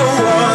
so.